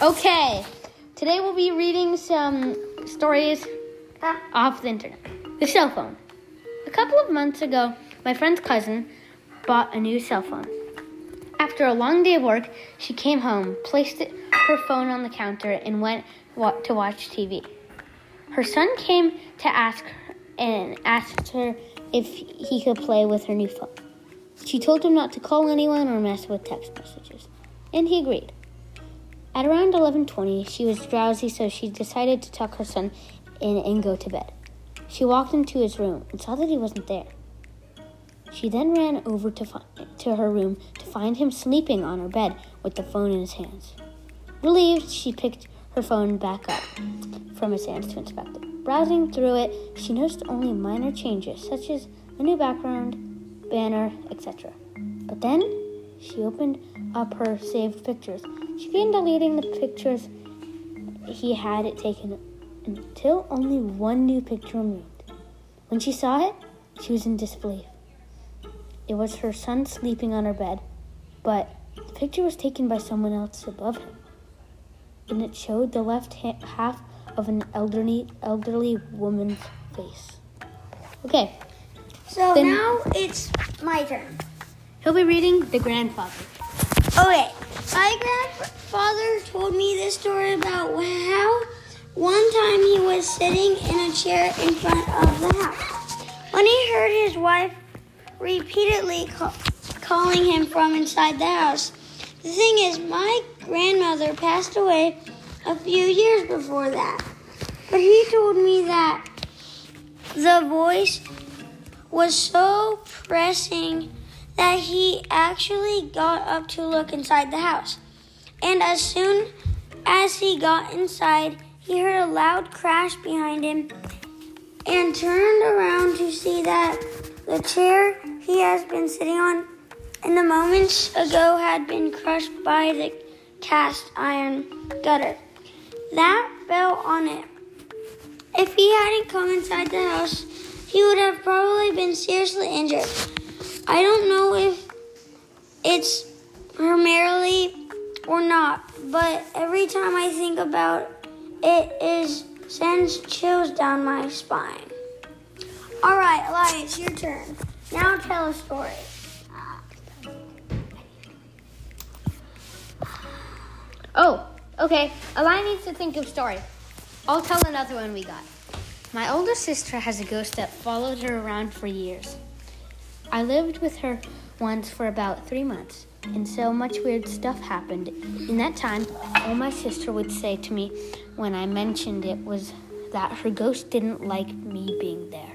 Okay, today we'll be reading some stories off the internet. The cell phone. A couple of months ago, my friend's cousin bought a new cell phone. After a long day of work, she came home, placed it, her phone on the counter, and went wa- to watch TV. Her son came to ask her and asked her if he could play with her new phone. She told him not to call anyone or mess with text messages, and he agreed. At around 11:20, she was drowsy, so she decided to tuck her son in and go to bed. She walked into his room and saw that he wasn't there. She then ran over to, to her room to find him sleeping on her bed with the phone in his hands. Relieved, she picked her phone back up from his hands to inspect it. Browsing through it, she noticed only minor changes, such as a new background, banner, etc. But then she opened up her saved pictures. She began deleting the pictures he had it taken until only one new picture remained. When she saw it, she was in disbelief. It was her son sleeping on her bed, but the picture was taken by someone else above him, and it showed the left ha- half of an elderly elderly woman's face. Okay, So Then- now it's my turn. he'll be reading The Grandfather. Okay, my grandfather told me this story about how one time he was sitting in a chair in front of the house when he heard his wife repeatedly ca- calling him from inside the house. The thing is, my grandmother passed away a few years before that, but he told me that the voice was so pressing that he actually got up to look inside the house. And as soon as he got inside, he heard a loud crash behind him and turned around to see that the chair he has been sitting on in the moments ago had been crushed by the cast iron gutter. That fell on it. If he hadn't come inside the house, he would have probably been seriously injured. I don't know if it's primarily or not, but every time I think about it, it sends chills down my spine. All right, Elias, your turn. Now tell a story. Oh, okay. Eli needs to think of story. I'll tell another one we got. My older sister has a ghost that followed her around for years. I lived with her once for about three months, and so much weird stuff happened. In that time, all my sister would say to me when I mentioned it was that her ghost didn't like me being there.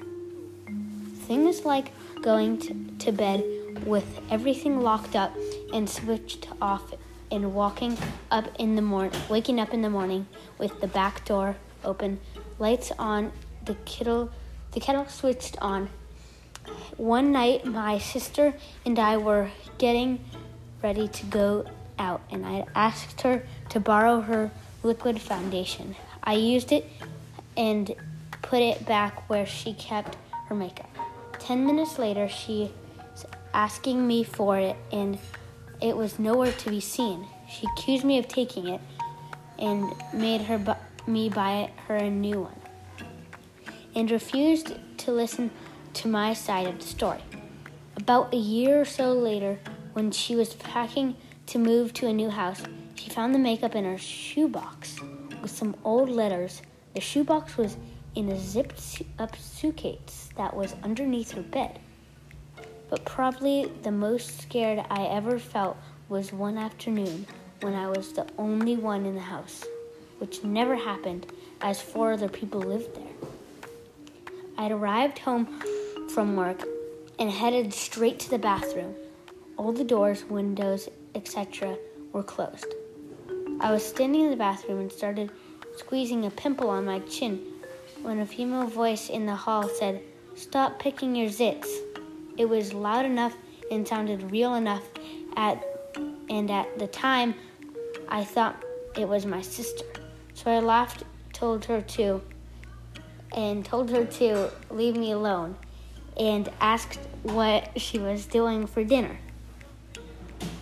Things like going to, to bed with everything locked up and switched off and walking up in the morning, waking up in the morning with the back door open, lights on, the kettle, the kettle switched on. One night, my sister and I were getting ready to go out, and I asked her to borrow her liquid foundation. I used it and put it back where she kept her makeup. Ten minutes later, she was asking me for it, and it was nowhere to be seen. She accused me of taking it and made her bu- me buy her a new one, and refused to listen to my side of the story. About a year or so later, when she was packing to move to a new house, she found the makeup in her shoebox with some old letters. The shoebox was in a zipped up suitcase that was underneath her bed. But probably the most scared I ever felt was one afternoon when I was the only one in the house, which never happened as four other people lived there. I'd arrived home from work and headed straight to the bathroom. All the doors, windows, etc. were closed. I was standing in the bathroom and started squeezing a pimple on my chin when a female voice in the hall said, Stop picking your zits. It was loud enough and sounded real enough at and at the time I thought it was my sister. So I laughed, told her to and told her to leave me alone and asked what she was doing for dinner.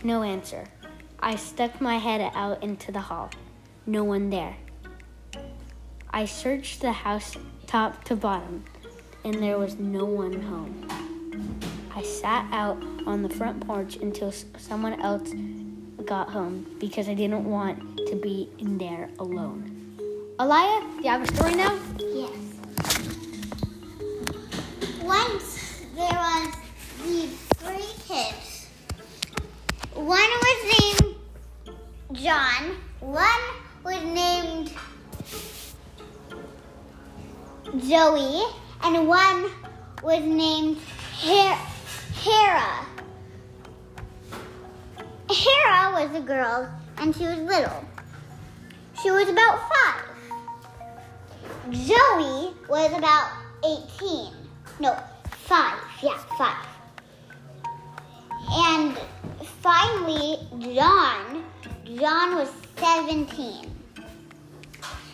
No answer. I stuck my head out into the hall. no one there. I searched the house top to bottom, and there was no one home. I sat out on the front porch until someone else got home because I didn't want to be in there alone. Alaya, do you have a story now? Once there was these three kids. One was named John. One was named Joey, and one was named Her- Hera. Hera was a girl, and she was little. She was about five. Zoe was about 18. No, five. Yeah, five. And finally, John. John was 17.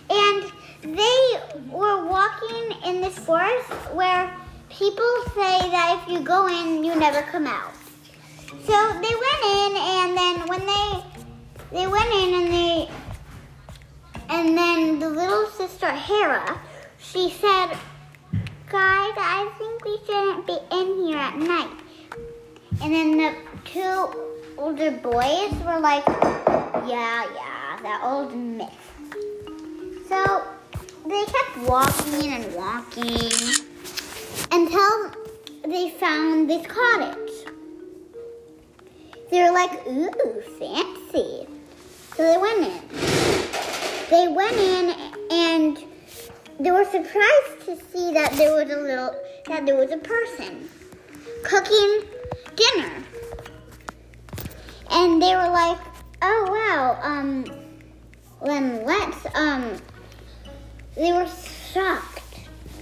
And they were walking in this forest where people say that if you go in, you never come out. So they went in, and then when they they went in and they and then the little sister Hera, she said, "Guys, I think we shouldn't be in here at night." And then the two older boys were like, "Yeah, yeah, that old myth." So they kept walking and walking until they found this cottage. They were like, "Ooh, fancy!" So they went in they went in and they were surprised to see that there was a little that there was a person cooking dinner. And they were like oh wow um then let's um they were shocked.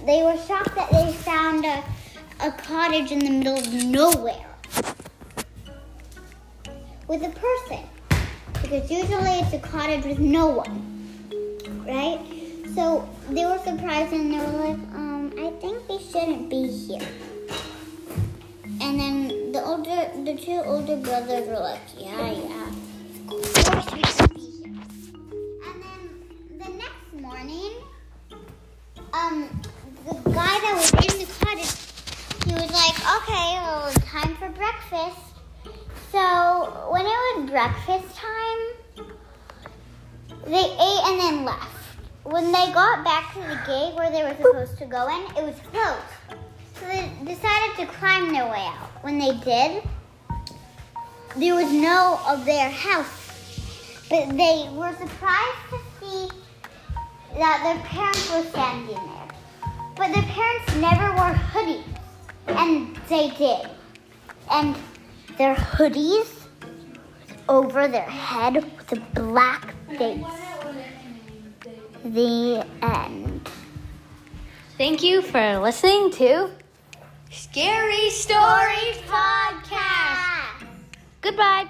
They were shocked that they found a, a cottage in the middle of nowhere with a person. Because usually it's a cottage with no one right? So they were surprised and they were like, um, I think we shouldn't be here. And then the older, the two older brothers were like, yeah, yeah, of course we should be here. And then the next morning, um, the guy that was in the cottage, he was like, okay, well, time for breakfast. So when it was breakfast time, they ate and then left. When they got back to the gate where they were supposed to go in, it was closed. So they decided to climb their way out. When they did, there was no of their house. But they were surprised to see that their parents were standing there. But their parents never wore hoodies. And they did. And their hoodies over their head with a black face. The end. Thank you for listening to Scary Stories Podcast. Podcast. Goodbye.